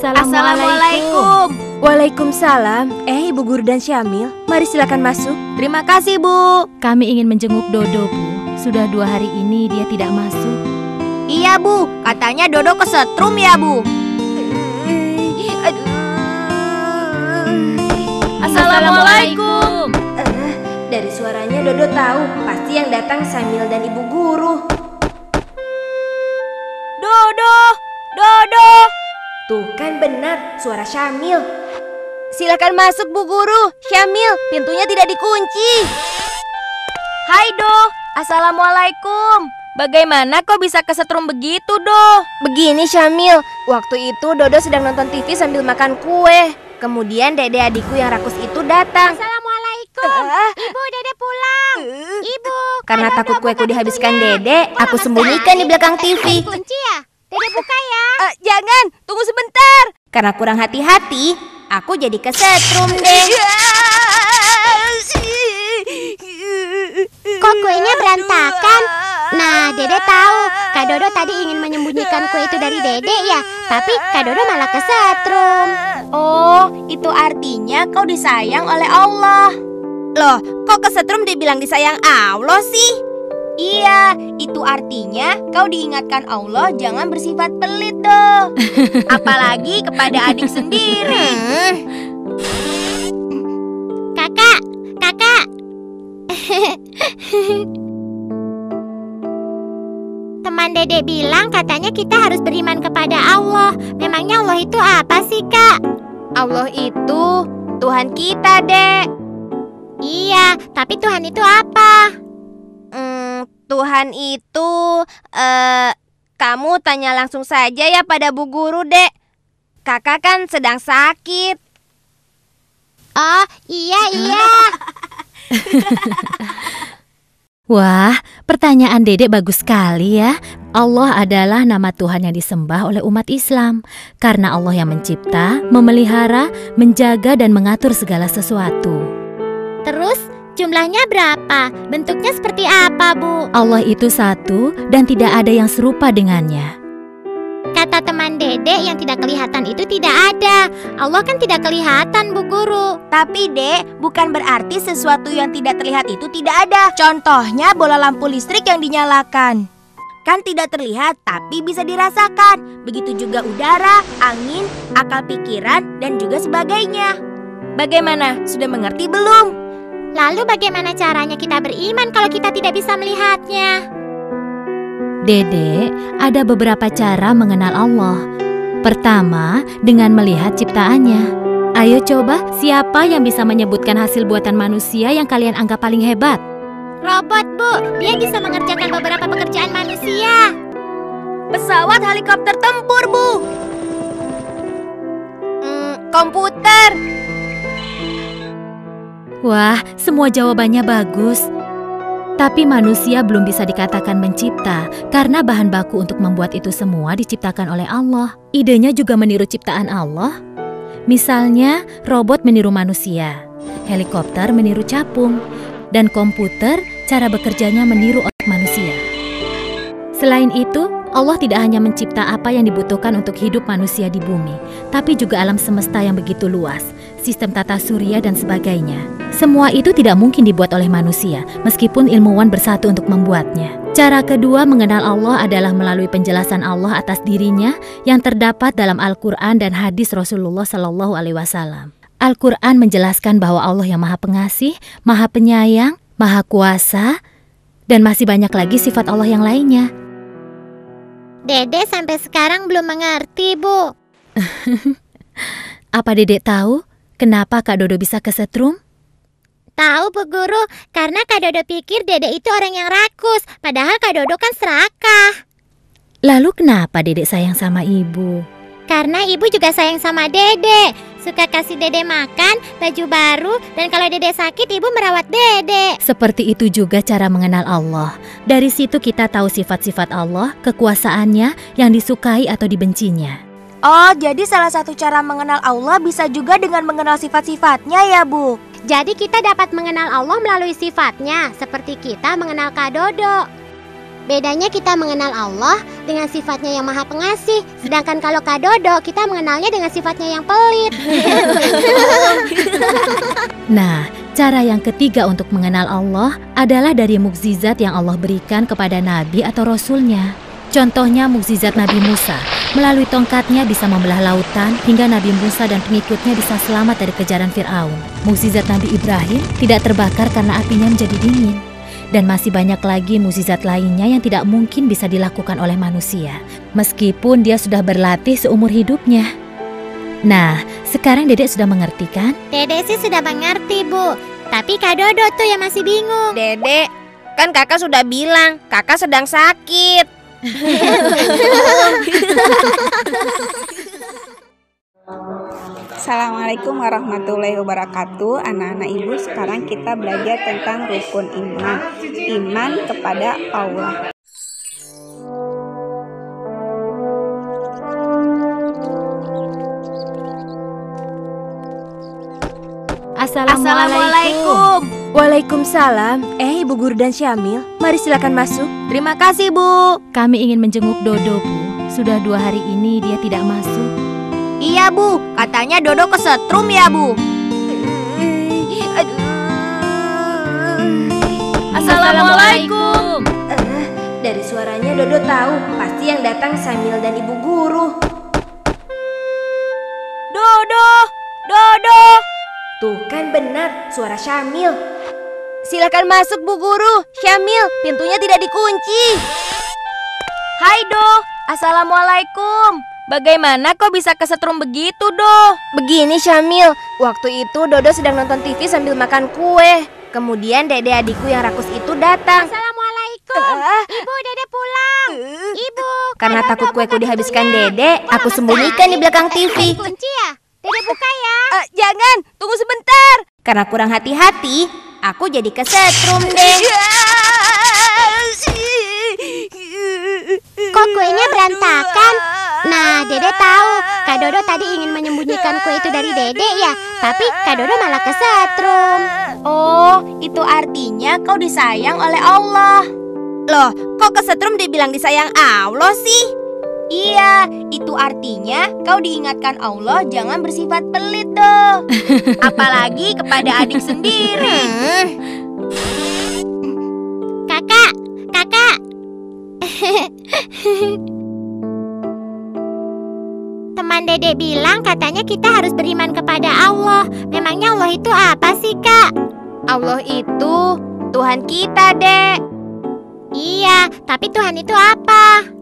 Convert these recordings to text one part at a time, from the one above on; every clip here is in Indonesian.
Assalamualaikum. Waalaikumsalam. Eh, Ibu Guru dan Syamil, mari silakan masuk. Terima kasih, Bu. Kami ingin menjenguk Dodo, Bu. Sudah dua hari ini dia tidak masuk. Iya, Bu. Katanya Dodo kesetrum ya, Bu. Assalamualaikum. Eh, dari suaranya Dodo tahu, pasti yang datang Syamil dan Ibu Guru. Dodo, Dodo. Tuh kan benar, suara Syamil. Silakan masuk, Bu Guru. Syamil, pintunya tidak dikunci. Hai, Do. Assalamualaikum. Bagaimana kau bisa kesetrum begitu, Do? Begini Syamil, waktu itu Dodo sedang nonton TV sambil makan kue. Kemudian dede adikku yang rakus itu datang. Assalamualaikum. Ah, Ibu, Dede pulang. Ibu. karena takut kueku dihabiskan dede, Kok aku sembunyikan di belakang Eh, TV. Kunci ya? Dede buka ya. Eh, jangan. Karena kurang hati-hati, aku jadi kesetrum deh. Kok kuenya berantakan? Nah, Dede tahu. Kak Dodo tadi ingin menyembunyikan kue itu dari Dede ya. Tapi Kak Dodo malah kesetrum. Oh, itu artinya kau disayang oleh Allah. Loh, kok kesetrum dibilang disayang Allah sih? Iya, itu artinya kau diingatkan Allah jangan bersifat pelit doh. Apalagi kepada adik sendiri. Kakak, kakak. Teman Dede bilang katanya kita harus beriman kepada Allah. Memangnya Allah itu apa sih, Kak? Allah itu Tuhan kita, Dek. Iya, tapi Tuhan itu apa? Tuhan itu eh kamu tanya langsung saja ya pada Bu Guru, Dek. Kakak kan sedang sakit. Oh, iya, iya. Wah, pertanyaan Dedek bagus sekali ya. Allah adalah nama Tuhan yang disembah oleh umat Islam. Karena Allah yang mencipta, memelihara, menjaga dan mengatur segala sesuatu. Terus jumlahnya berapa? Bentuknya seperti apa, Bu? Allah itu satu dan tidak ada yang serupa dengannya. Kata teman Dede yang tidak kelihatan itu tidak ada. Allah kan tidak kelihatan, Bu Guru. Tapi dek, bukan berarti sesuatu yang tidak terlihat itu tidak ada. Contohnya bola lampu listrik yang dinyalakan. Kan tidak terlihat tapi bisa dirasakan. Begitu juga udara, angin, akal pikiran, dan juga sebagainya. Bagaimana? Sudah mengerti belum? Lalu bagaimana caranya kita beriman kalau kita tidak bisa melihatnya? Dedek, ada beberapa cara mengenal Allah. Pertama, dengan melihat ciptaannya. Ayo coba, siapa yang bisa menyebutkan hasil buatan manusia yang kalian anggap paling hebat? Robot, Bu. Dia bisa mengerjakan beberapa pekerjaan manusia. Pesawat helikopter tempur, Bu. Hmm, komputer. Wah, semua jawabannya bagus. Tapi manusia belum bisa dikatakan mencipta karena bahan baku untuk membuat itu semua diciptakan oleh Allah. Idenya juga meniru ciptaan Allah. Misalnya, robot meniru manusia, helikopter meniru capung, dan komputer cara bekerjanya meniru otak manusia. Selain itu, Allah tidak hanya mencipta apa yang dibutuhkan untuk hidup manusia di bumi, tapi juga alam semesta yang begitu luas, sistem tata surya dan sebagainya. Semua itu tidak mungkin dibuat oleh manusia, meskipun ilmuwan bersatu untuk membuatnya. Cara kedua mengenal Allah adalah melalui penjelasan Allah atas dirinya yang terdapat dalam Al-Quran dan hadis Rasulullah Sallallahu Alaihi Wasallam. Al-Quran menjelaskan bahwa Allah yang Maha Pengasih, Maha Penyayang, Maha Kuasa, dan masih banyak lagi sifat Allah yang lainnya. Dede sampai sekarang belum mengerti, Bu. Apa Dedek tahu kenapa Kak Dodo bisa kesetrum? Tahu, Bu Guru, karena Kak Dodo pikir Dede itu orang yang rakus, padahal Kak Dodo kan serakah. Lalu kenapa Dedek sayang sama ibu? Karena ibu juga sayang sama Dede. Suka kasih Dede makan, baju baru, dan kalau Dede sakit ibu merawat Dede. Seperti itu juga cara mengenal Allah. Dari situ kita tahu sifat-sifat Allah, kekuasaannya, yang disukai atau dibencinya. Oh, jadi salah satu cara mengenal Allah bisa juga dengan mengenal sifat-sifatnya ya, Bu. Jadi kita dapat mengenal Allah melalui sifatnya, seperti kita mengenal Kak Dodo. Bedanya kita mengenal Allah dengan sifatnya yang maha pengasih. Sedangkan kalau Kak Dodo, kita mengenalnya dengan sifatnya yang pelit. Nah, cara yang ketiga untuk mengenal Allah adalah dari mukjizat yang Allah berikan kepada nabi atau rasulnya. Contohnya mukjizat Nabi Musa. Melalui tongkatnya bisa membelah lautan hingga Nabi Musa dan pengikutnya bisa selamat dari kejaran Firaun. Mukjizat Nabi Ibrahim tidak terbakar karena apinya menjadi dingin. Dan masih banyak lagi mukjizat lainnya yang tidak mungkin bisa dilakukan oleh manusia, meskipun dia sudah berlatih seumur hidupnya. Nah, sekarang Dedek sudah mengerti kan? Dede sih sudah mengerti, Bu. Tapi Kak Dodo tuh yang masih bingung. Dede, kan kakak sudah bilang kakak sedang sakit. Assalamualaikum warahmatullahi wabarakatuh. Anak-anak ibu sekarang kita belajar tentang rukun iman. Iman kepada Allah. Assalamualaikum. Waalaikumsalam. Eh, Ibu Guru dan Syamil, mari silakan masuk. Terima kasih, Bu. Kami ingin menjenguk Dodo, Bu. Sudah dua hari ini dia tidak masuk. Iya, Bu. Katanya Dodo kesetrum ya, Bu. Assalamualaikum. Dari suaranya Dodo tahu pasti yang datang Samil dan Ibu Guru. Dodo, Dodo. Tuh kan benar suara Syamil. Silakan masuk Bu Guru. Syamil, pintunya tidak dikunci. Hai Do, Assalamualaikum. Bagaimana kau bisa kesetrum begitu, Do? Begini Syamil, waktu itu Dodo sedang nonton TV sambil makan kue. Kemudian dede adikku yang rakus itu datang. Assalamualaikum. Ah, Ibu, Dede pulang. Ibu. Karena takut kueku dihabiskan pintunya. dede, aku sembunyikan di belakang TV. Kunci ya? Dede buka ya. Eh, jangan, tunggu sebentar. Karena kurang hati-hati, aku jadi kesetrum deh. Kok kuenya berantakan? Nah, Dede tahu. Kak Dodo tadi ingin menyembunyikan kue itu dari Dede ya. Tapi Kak Dodo malah kesetrum. Oh, itu artinya kau disayang oleh Allah. Loh, kok kesetrum dibilang disayang Allah sih? Iya, itu artinya kau diingatkan Allah jangan bersifat pelit doh. Apalagi kepada adik sendiri. Kakak, kakak. Teman Dede bilang katanya kita harus beriman kepada Allah. Memangnya Allah itu apa sih, Kak? Allah itu Tuhan kita, Dek. Iya, tapi Tuhan itu apa?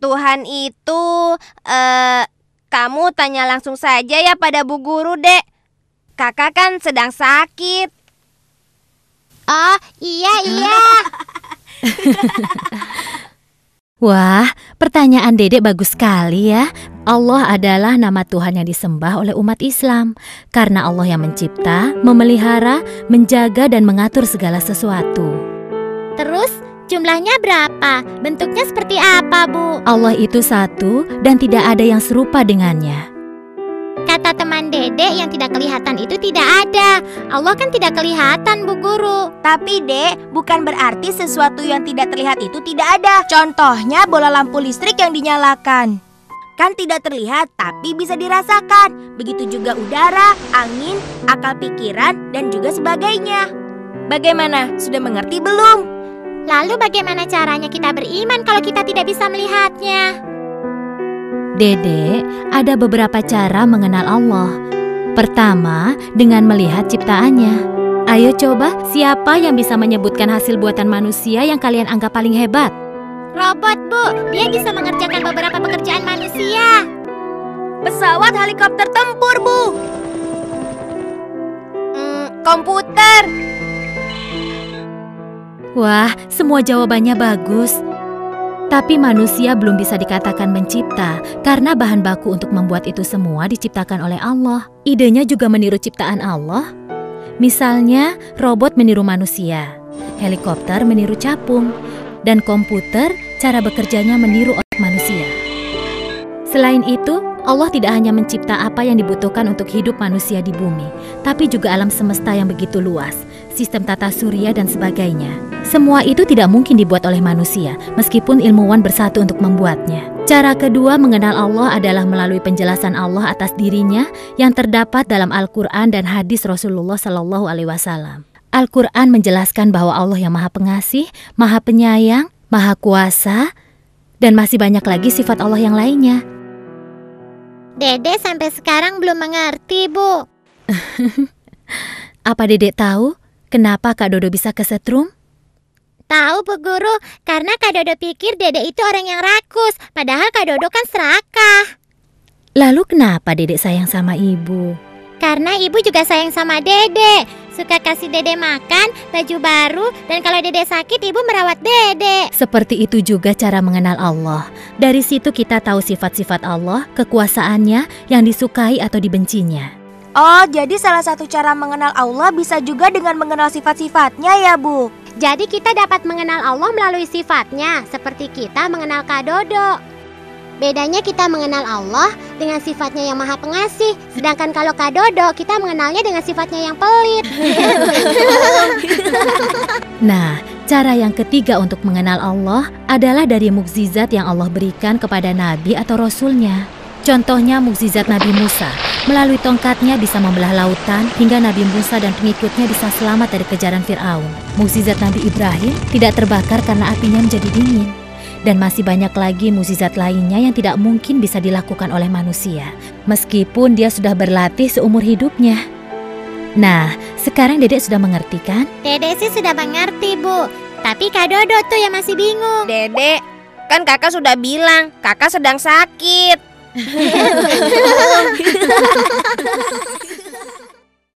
Tuhan itu eh kamu tanya langsung saja ya pada Bu Guru, Dek. Kakak kan sedang sakit. Oh, iya, iya. Wah, pertanyaan Dedek bagus sekali ya. Allah adalah nama Tuhan yang disembah oleh umat Islam. Karena Allah yang mencipta, memelihara, menjaga dan mengatur segala sesuatu. Terus jumlahnya berapa? Bentuknya seperti apa, Bu? Allah itu satu dan tidak ada yang serupa dengannya. Kata teman Dede yang tidak kelihatan itu tidak ada. Allah kan tidak kelihatan, Bu Guru. Tapi dek, bukan berarti sesuatu yang tidak terlihat itu tidak ada. Contohnya bola lampu listrik yang dinyalakan. Kan tidak terlihat tapi bisa dirasakan. Begitu juga udara, angin, akal pikiran, dan juga sebagainya. Bagaimana? Sudah mengerti belum? Lalu bagaimana caranya kita beriman kalau kita tidak bisa melihatnya? Dedek, ada beberapa cara mengenal Allah. Pertama, dengan melihat ciptaannya. Ayo coba, siapa yang bisa menyebutkan hasil buatan manusia yang kalian anggap paling hebat? Robot, Bu. Dia bisa mengerjakan beberapa pekerjaan manusia. Pesawat helikopter tempur, Bu. Hmm, komputer. Wah, semua jawabannya bagus. Tapi manusia belum bisa dikatakan mencipta karena bahan baku untuk membuat itu semua diciptakan oleh Allah. Idenya juga meniru ciptaan Allah. Misalnya, robot meniru manusia, helikopter meniru capung, dan komputer cara bekerjanya meniru otak manusia. Selain itu, Allah tidak hanya mencipta apa yang dibutuhkan untuk hidup manusia di bumi, tapi juga alam semesta yang begitu luas, sistem tata surya dan sebagainya. Semua itu tidak mungkin dibuat oleh manusia, meskipun ilmuwan bersatu untuk membuatnya. Cara kedua mengenal Allah adalah melalui penjelasan Allah atas dirinya yang terdapat dalam Al-Quran dan hadis Rasulullah Sallallahu Alaihi Wasallam. Al-Quran menjelaskan bahwa Allah yang Maha Pengasih, Maha Penyayang, Maha Kuasa, dan masih banyak lagi sifat Allah yang lainnya. Dede sampai sekarang belum mengerti, Bu. Apa Dedek tahu kenapa Kak Dodo bisa kesetrum? Tahu Bu Guru, karena Kak Dodo pikir Dede itu orang yang rakus, padahal Kak Dodo kan serakah. Lalu kenapa Dedek sayang sama ibu? Karena ibu juga sayang sama Dede, suka kasih Dede makan, baju baru, dan kalau Dede sakit ibu merawat Dede. Seperti itu juga cara mengenal Allah. Dari situ kita tahu sifat-sifat Allah, kekuasaannya, yang disukai atau dibencinya. Oh, jadi salah satu cara mengenal Allah bisa juga dengan mengenal sifat-sifatnya ya, Bu? Jadi kita dapat mengenal Allah melalui sifatnya, seperti kita mengenal Kak Dodo. Bedanya kita mengenal Allah dengan sifatnya yang maha pengasih, sedangkan kalau Kak Dodo kita mengenalnya dengan sifatnya yang pelit. Nah, cara yang ketiga untuk mengenal Allah adalah dari mukjizat yang Allah berikan kepada nabi atau rasulnya. Contohnya mukjizat Nabi Musa. Melalui tongkatnya bisa membelah lautan hingga Nabi Musa dan pengikutnya bisa selamat dari kejaran Firaun. Mukjizat Nabi Ibrahim tidak terbakar karena apinya menjadi dingin. Dan masih banyak lagi mukjizat lainnya yang tidak mungkin bisa dilakukan oleh manusia, meskipun dia sudah berlatih seumur hidupnya. Nah, sekarang Dedek sudah mengerti kan? Dede sih sudah mengerti, Bu. Tapi Kak Dodo tuh yang masih bingung. Dedek, kan kakak sudah bilang kakak sedang sakit. ハハハハ!